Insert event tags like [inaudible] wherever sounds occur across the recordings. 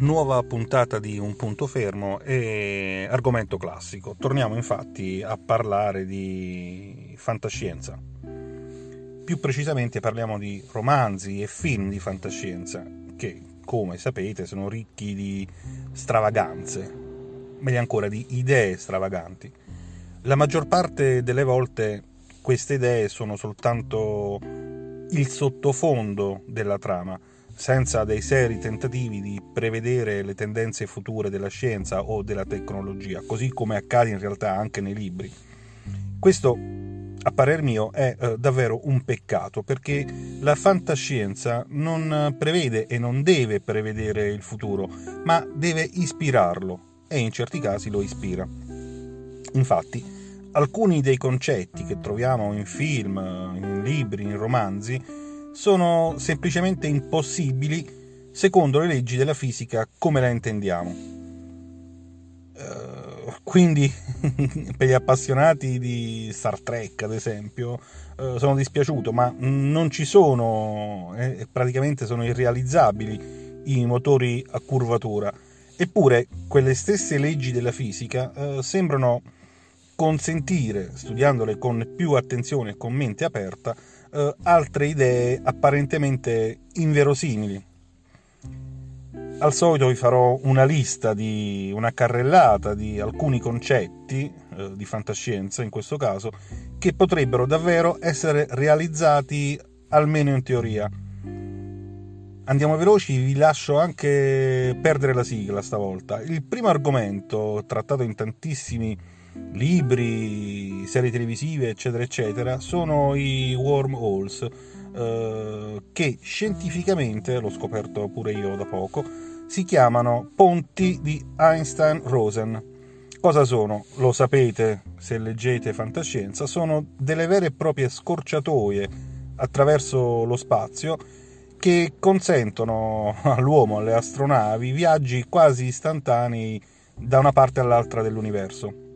Nuova puntata di Un punto fermo e argomento classico. Torniamo infatti a parlare di fantascienza. Più precisamente parliamo di romanzi e film di fantascienza che, come sapete, sono ricchi di stravaganze, meglio ancora di idee stravaganti. La maggior parte delle volte queste idee sono soltanto il sottofondo della trama senza dei seri tentativi di prevedere le tendenze future della scienza o della tecnologia, così come accade in realtà anche nei libri. Questo, a parer mio, è eh, davvero un peccato, perché la fantascienza non prevede e non deve prevedere il futuro, ma deve ispirarlo, e in certi casi lo ispira. Infatti, alcuni dei concetti che troviamo in film, in libri, in romanzi, sono semplicemente impossibili secondo le leggi della fisica come la intendiamo. Uh, quindi, [laughs] per gli appassionati di Star Trek, ad esempio, uh, sono dispiaciuto, ma non ci sono, eh, praticamente sono irrealizzabili i motori a curvatura. Eppure, quelle stesse leggi della fisica sembrano consentire, studiandole con più attenzione e con mente aperta, eh, altre idee apparentemente inverosimili. Al solito vi farò una lista di una carrellata di alcuni concetti eh, di fantascienza, in questo caso, che potrebbero davvero essere realizzati almeno in teoria. Andiamo veloci, vi lascio anche perdere la sigla stavolta. Il primo argomento, trattato in tantissimi libri, serie televisive, eccetera, eccetera, sono i wormholes, eh, che scientificamente, l'ho scoperto pure io da poco, si chiamano ponti di Einstein-Rosen. Cosa sono? Lo sapete se leggete fantascienza, sono delle vere e proprie scorciatoie attraverso lo spazio che consentono [laughs] all'uomo, alle astronavi, viaggi quasi istantanei da una parte all'altra dell'universo.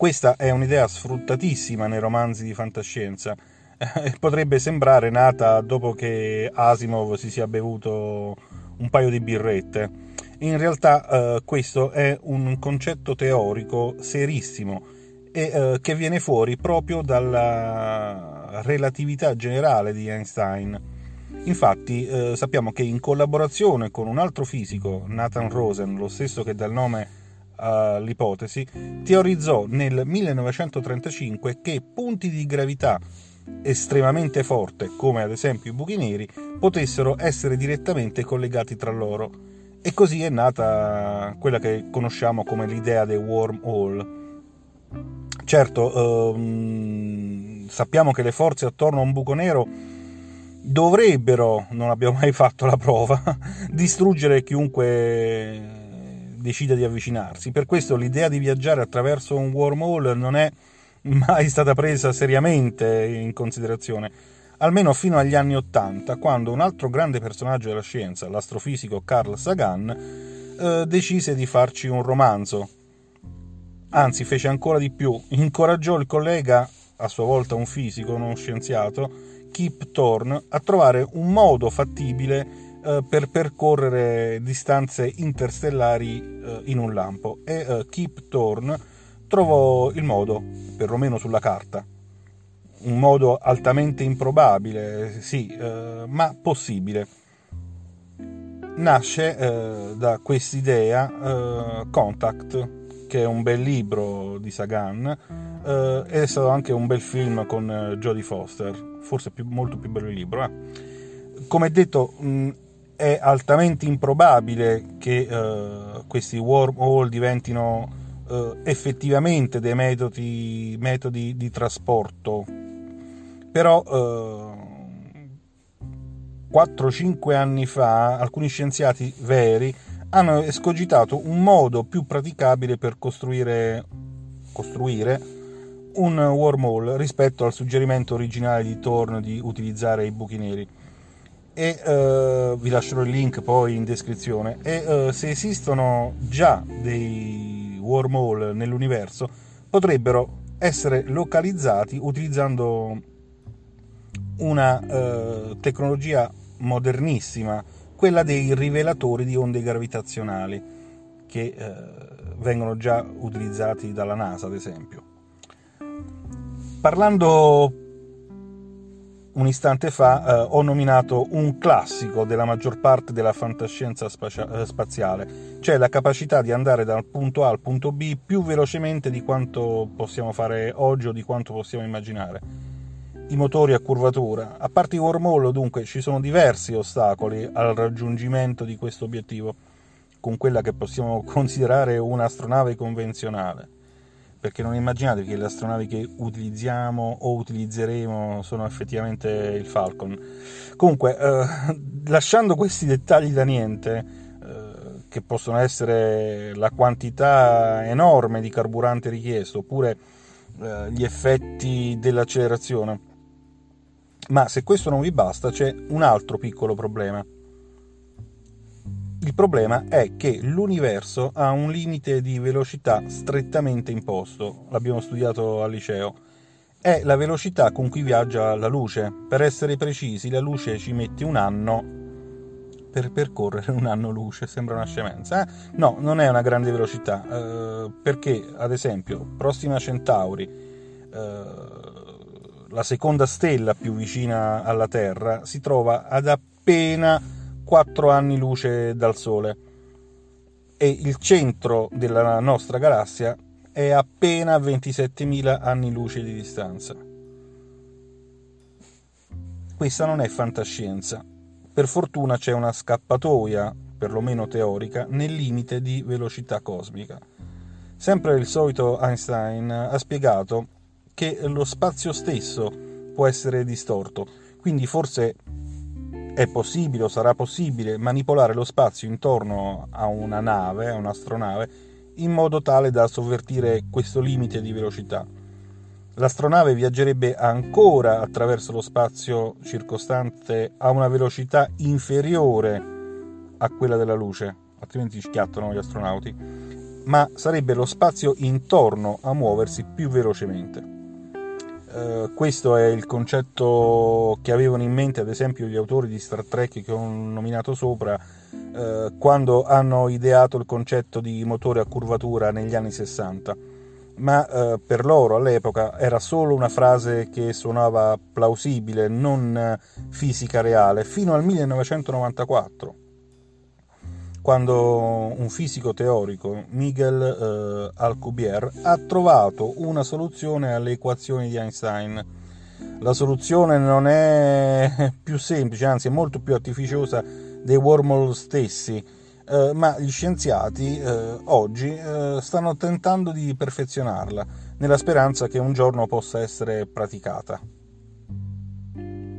Questa è un'idea sfruttatissima nei romanzi di fantascienza e potrebbe sembrare nata dopo che Asimov si sia bevuto un paio di birrette. In realtà eh, questo è un concetto teorico serissimo e eh, che viene fuori proprio dalla relatività generale di Einstein. Infatti eh, sappiamo che in collaborazione con un altro fisico, Nathan Rosen, lo stesso che dà il nome all'ipotesi, teorizzò nel 1935 che punti di gravità estremamente forte, come ad esempio i buchi neri, potessero essere direttamente collegati tra loro. E così è nata quella che conosciamo come l'idea dei wormhole. Certo, ehm, sappiamo che le forze attorno a un buco nero dovrebbero, non abbiamo mai fatto la prova, [laughs] distruggere chiunque decida di avvicinarsi. Per questo l'idea di viaggiare attraverso un wormhole non è mai stata presa seriamente in considerazione, almeno fino agli anni Ottanta, quando un altro grande personaggio della scienza, l'astrofisico Carl Sagan, eh, decise di farci un romanzo. Anzi, fece ancora di più, incoraggiò il collega, a sua volta un fisico, uno scienziato, Kip Thorne, a trovare un modo fattibile eh, per percorrere distanze interstellari eh, in un lampo e eh, Kip Thorne trovò il modo, perlomeno sulla carta, un modo altamente improbabile, sì, eh, ma possibile. Nasce eh, da quest'idea Contact, che è un bel libro di Sagan, ed è stato anche un bel film con Jodie Foster, forse più, molto più bello il libro. Eh. Come detto, mh, è altamente improbabile che uh, questi wormhole diventino uh, effettivamente dei metodi, metodi, di trasporto, però eh, 4-5 anni fa alcuni scienziati veri hanno escogitato un modo più praticabile per costruire, costruire un wormhole rispetto al suggerimento originale di Thorne di utilizzare i buchi neri e uh, vi lascerò il link poi in descrizione e uh, se esistono già dei wormhole nell'universo potrebbero essere localizzati utilizzando una uh, tecnologia modernissima quella dei rivelatori di onde gravitazionali, che vengono già utilizzati dalla NASA, ad esempio. Parlando un istante fa eh, ho nominato un classico della maggior parte della fantascienza spacia- eh, spaziale, cioè la capacità di andare dal punto A al punto B più velocemente di quanto possiamo fare oggi o di quanto possiamo immaginare. I motori a curvatura, a parte i wormhole dunque ci sono diversi ostacoli al raggiungimento di questo obiettivo, con quella che possiamo considerare un'astronave convenzionale perché non immaginate che le astronavi che utilizziamo o utilizzeremo sono effettivamente il Falcon. Comunque, eh, lasciando questi dettagli da niente, eh, che possono essere la quantità enorme di carburante richiesto, oppure eh, gli effetti dell'accelerazione, ma se questo non vi basta c'è un altro piccolo problema il problema è che l'universo ha un limite di velocità strettamente imposto, l'abbiamo studiato al liceo. È la velocità con cui viaggia la luce. Per essere precisi, la luce ci mette un anno per percorrere un anno luce, sembra una scemenza. Eh? No, non è una grande velocità, eh, perché ad esempio Prossima Centauri, eh, la seconda stella più vicina alla Terra, si trova ad appena 4 anni luce dal Sole e il centro della nostra galassia è appena a 27.000 anni luce di distanza. Questa non è fantascienza. Per fortuna c'è una scappatoia, perlomeno teorica, nel limite di velocità cosmica. Sempre il solito Einstein ha spiegato che lo spazio stesso può essere distorto, quindi forse è possibile o sarà possibile manipolare lo spazio intorno a una nave, a un'astronave, in modo tale da sovvertire questo limite di velocità. L'astronave viaggerebbe ancora attraverso lo spazio circostante a una velocità inferiore a quella della luce, altrimenti schiattano gli astronauti, ma sarebbe lo spazio intorno a muoversi più velocemente. Uh, questo è il concetto che avevano in mente ad esempio gli autori di Star Trek che ho nominato sopra uh, quando hanno ideato il concetto di motore a curvatura negli anni 60 ma uh, per loro all'epoca era solo una frase che suonava plausibile, non fisica reale, fino al 1994 quando un fisico teorico, Miguel eh, Alcubierre, ha trovato una soluzione alle equazioni di Einstein. La soluzione non è [laughs] più semplice, anzi è molto più artificiosa dei wormhole stessi, eh, ma gli scienziati eh, oggi eh, stanno tentando di perfezionarla, nella speranza che un giorno possa essere praticata.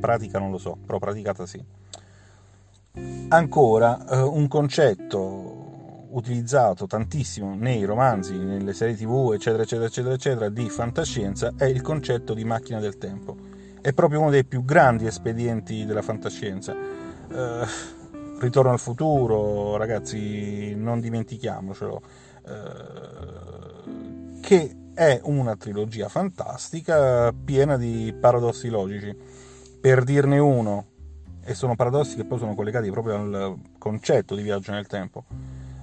Pratica non lo so, però praticata sì. Ancora, eh, un concetto utilizzato tantissimo nei romanzi, nelle serie tv, eccetera, eccetera, eccetera, eccetera, di fantascienza è il concetto di macchina del tempo. È proprio uno dei più grandi espedienti della fantascienza. Eh, Ritorno al futuro, ragazzi, non dimentichiamocelo, eh, che è una trilogia fantastica piena di paradossi logici. Per dirne uno, e sono paradossi che poi sono collegati proprio al concetto di viaggio nel tempo.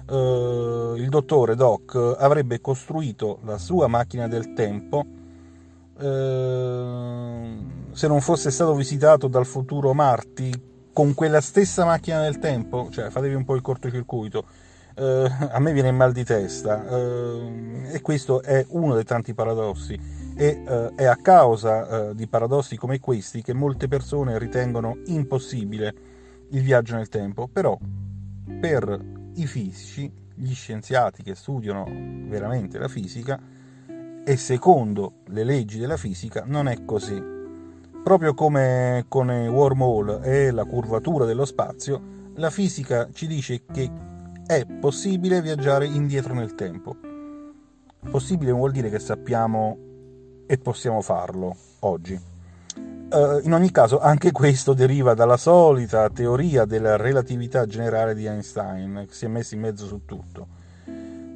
Uh, il dottore Doc avrebbe costruito la sua macchina del tempo uh, se non fosse stato visitato dal futuro Marty con quella stessa macchina del tempo, cioè fatevi un po' il cortocircuito. Uh, a me viene mal di testa e questo è uno dei tanti paradossi e eh, è a causa eh, di paradossi come questi che molte persone ritengono impossibile il viaggio nel tempo, però per i fisici, gli scienziati che studiano veramente la fisica e secondo le leggi della fisica non è così. Proprio come con i wormhole e la curvatura dello spazio, la fisica ci dice che è possibile viaggiare indietro nel tempo. Possibile vuol dire che sappiamo e possiamo farlo oggi. Uh, in ogni caso, anche questo deriva dalla solita teoria della relatività generale di Einstein, che si è messa in mezzo su tutto.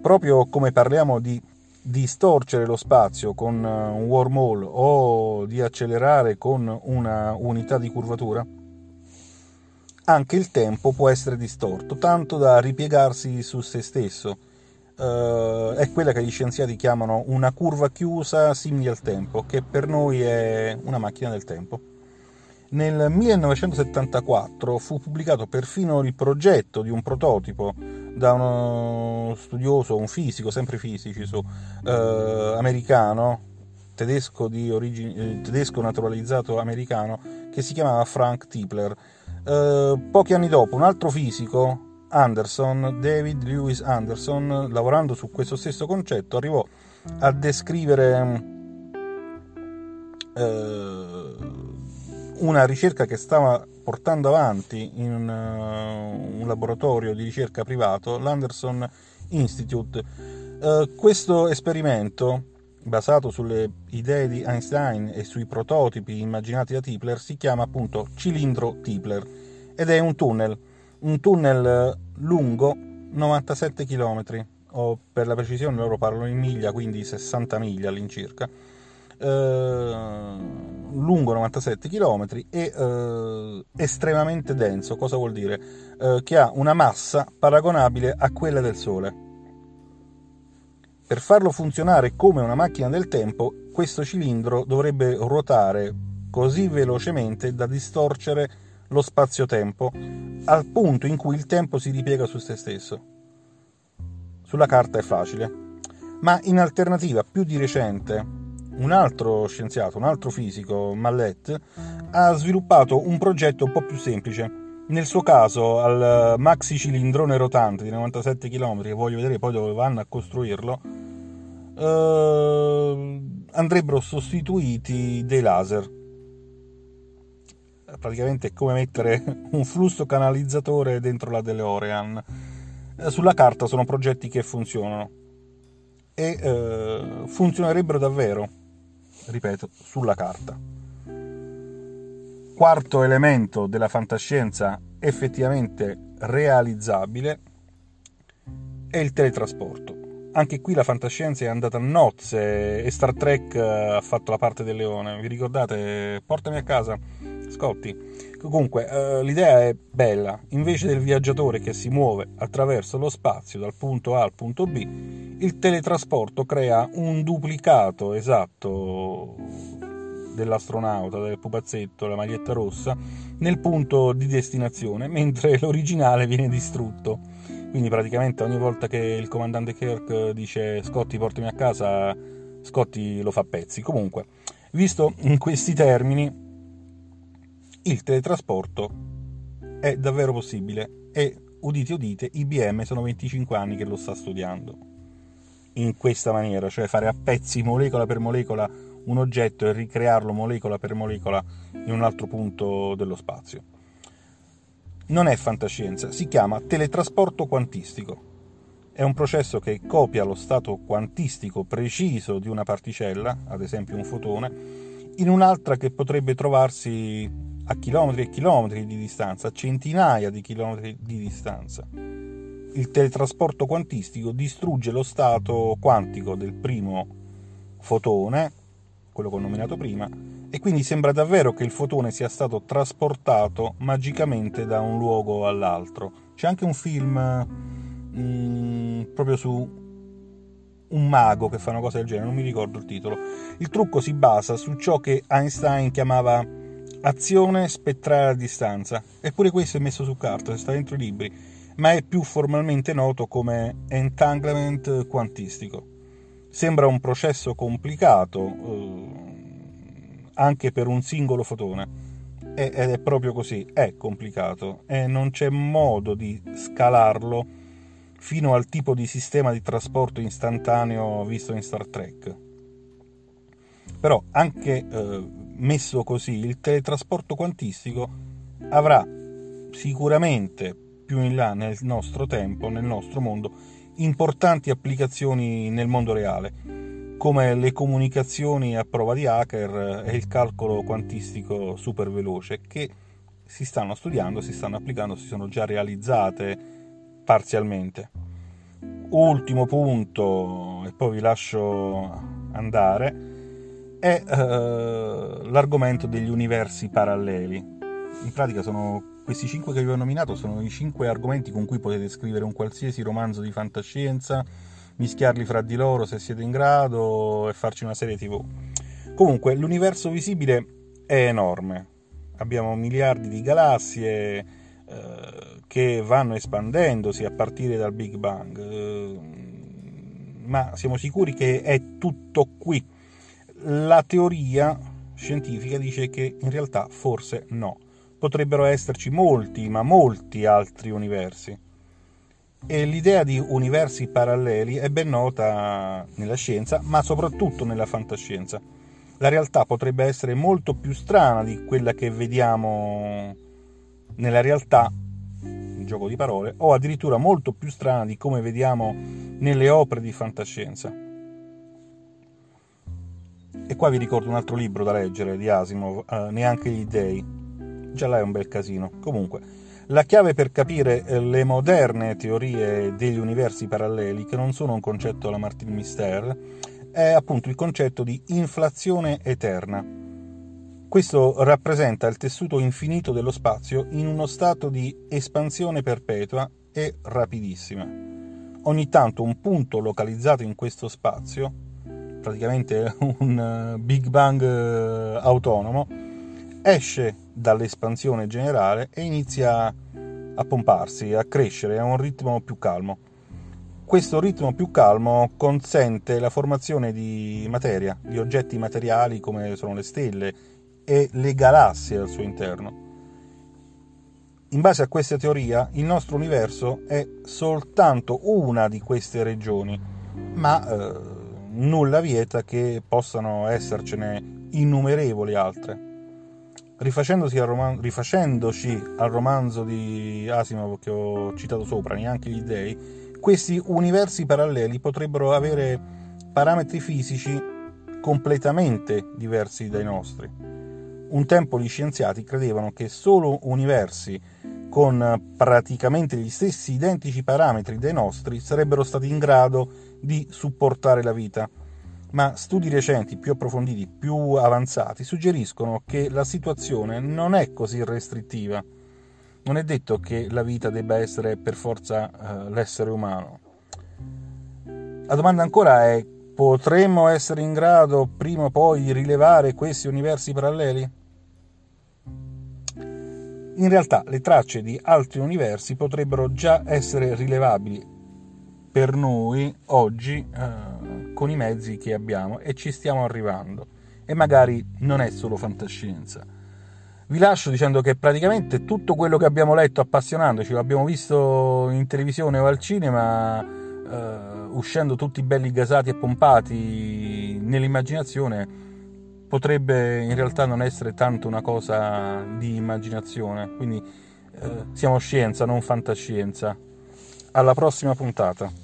Proprio come parliamo di distorcere lo spazio con un wormhole o di accelerare con una unità di curvatura, anche il tempo può essere distorto, tanto da ripiegarsi su se stesso. Uh, è quella che gli scienziati chiamano una curva chiusa simile al tempo, che per noi è una macchina del tempo. Nel 1974 fu pubblicato perfino il progetto di un prototipo da uno studioso, un fisico, sempre fisici, su, uh, americano, tedesco, origine, eh, tedesco naturalizzato americano, che si chiamava Frank Tipler. Uh, pochi anni dopo un altro fisico, Anderson, David Lewis Anderson, lavorando su questo stesso concetto, arrivò a descrivere uh, una ricerca che stava portando avanti in un, uh, un laboratorio di ricerca privato, l'Anderson Institute. Uh, questo esperimento, basato sulle idee di Einstein e sui prototipi immaginati da Tipler, si chiama appunto cilindro Tipler ed è un tunnel, un tunnel lungo 97 km, o per la precisione loro parlano in miglia, quindi 60 miglia all'incirca eh, lungo 97 km e eh, estremamente denso. Cosa vuol dire? Eh, che ha una massa paragonabile a quella del Sole. Per farlo funzionare come una macchina del tempo, questo cilindro dovrebbe ruotare così velocemente da distorcere lo spazio-tempo al punto in cui il tempo si ripiega su se stesso. Sulla carta è facile, ma in alternativa più di recente un altro scienziato, un altro fisico, Mallet, ha sviluppato un progetto un po' più semplice. Nel suo caso, al maxi cilindrone rotante di 97 km, che voglio vedere poi dove vanno a costruirlo, eh, andrebbero sostituiti dei laser. Praticamente è come mettere [laughs] un flusso canalizzatore dentro la DeLorean. Eh, sulla carta sono progetti che funzionano e eh, funzionerebbero davvero ripeto, sulla carta. Quarto elemento della fantascienza effettivamente realizzabile è il teletrasporto. Anche qui la fantascienza è andata a nozze e Star Trek ha fatto la parte del leone. Vi ricordate? Portami a casa, Scotti. Comunque, eh, l'idea è bella. Invece del viaggiatore che si muove attraverso lo spazio dal punto A al punto B, il teletrasporto crea un duplicato esatto dell'astronauta, del pupazzetto, la maglietta rossa, nel punto di destinazione, mentre [laughs] l'originale viene distrutto. Quindi praticamente ogni volta che il comandante Kirk dice Scotti portami a casa, Scotti lo fa a pezzi. Comunque, visto in questi termini, il teletrasporto è davvero possibile e, udite udite, IBM sono 25 anni che lo sta studiando in questa maniera, cioè fare a pezzi molecola per molecola un oggetto e ricrearlo molecola per molecola in un altro punto dello spazio. Non è fantascienza, si chiama teletrasporto quantistico. È un processo che copia lo stato quantistico preciso di una particella, ad esempio un fotone, in un'altra che potrebbe trovarsi a chilometri e chilometri di distanza, a centinaia di chilometri di distanza. Il teletrasporto quantistico distrugge lo stato quantico del primo fotone, quello che ho nominato prima, e quindi sembra davvero che il fotone sia stato trasportato magicamente da un luogo all'altro. C'è anche un film mh, mm, proprio su un mago che fa una cosa del genere, non mi ricordo il titolo. Il trucco si basa su ciò che Einstein chiamava azione spettrale a distanza. Eppure questo è messo su carta, sta dentro i libri, ma è più formalmente noto come entanglement quantistico. Sembra un processo complicato eh, anche per un singolo fotone, ed è proprio così, è complicato e non c'è modo di scalarlo fino al tipo di sistema di trasporto istantaneo visto in Star Trek. Però anche eh, messo così, il teletrasporto quantistico avrà sicuramente più in là nel nostro tempo, nel nostro mondo, importanti applicazioni nel mondo reale, come le comunicazioni a prova di hacker e il calcolo quantistico super veloce, che si stanno studiando, si stanno applicando, si sono già realizzate parzialmente. Ultimo punto, e poi vi lascio andare, è uh, l'argomento degli universi paralleli. In pratica sono questi cinque che vi ho nominato sono i cinque argomenti con cui potete scrivere un qualsiasi romanzo di fantascienza, mischiarli fra di loro se siete in grado e farci una serie tv. Comunque, l'universo visibile è enorme. Abbiamo miliardi di galassie eh, che vanno espandendosi a partire dal Big Bang. Eh, ma siamo sicuri che è tutto qui. La teoria scientifica dice che in realtà forse no. Potrebbero esserci molti, ma molti altri universi. E l'idea di universi paralleli è ben nota nella scienza, ma soprattutto nella fantascienza. La realtà potrebbe essere molto più strana di quella che vediamo nella realtà, in gioco di parole, o addirittura molto più strana di come vediamo nelle opere di fantascienza. E qua vi ricordo un altro libro da leggere di Asimov, eh, Neanche gli dei. Già là è un bel casino. Comunque, la chiave per capire eh, le moderne teorie degli universi paralleli, che non sono un concetto alla Martin Mister, è appunto il concetto di inflazione eterna. Questo rappresenta il tessuto infinito dello spazio in uno stato di espansione perpetua e rapidissima. Ogni tanto un punto localizzato in questo spazio praticamente un eh, Big Bang eh, autonomo, esce dall'espansione generale e inizia a pomparsi, a crescere a un ritmo più calmo. Questo ritmo più calmo consente la formazione di materia, di oggetti materiali come sono le stelle e le galassie al suo interno. In base a questa teoria, il nostro universo è soltanto una di queste regioni, ma eh, nulla vieta che possano essercene innumerevoli altre. Rifacendosi al roman- rifacendoci al romanzo di Asimov che ho citato sopra, neanche gli dei, questi universi paralleli potrebbero avere parametri fisici completamente diversi dai nostri. Un tempo gli scienziati credevano che solo universi con praticamente gli stessi identici parametri dei nostri sarebbero stati in grado di supportare la vita, ma studi recenti più approfonditi, più avanzati, suggeriscono che la situazione non è così restrittiva. Non è detto che la vita debba essere per forza uh, l'essere umano. La domanda ancora è, potremmo essere in grado prima o poi di rilevare questi universi paralleli? In realtà le tracce di altri universi potrebbero già essere rilevabili per noi oggi eh, con i mezzi che abbiamo e ci stiamo arrivando. E magari non è solo fantascienza. Vi lascio dicendo che praticamente tutto quello che abbiamo letto appassionandoci, lo abbiamo visto in televisione o al cinema, eh, uscendo tutti belli gasati e pompati nell'immaginazione, potrebbe in realtà non essere tanto una cosa di immaginazione. Quindi eh, siamo scienza, non fantascienza. Alla prossima puntata.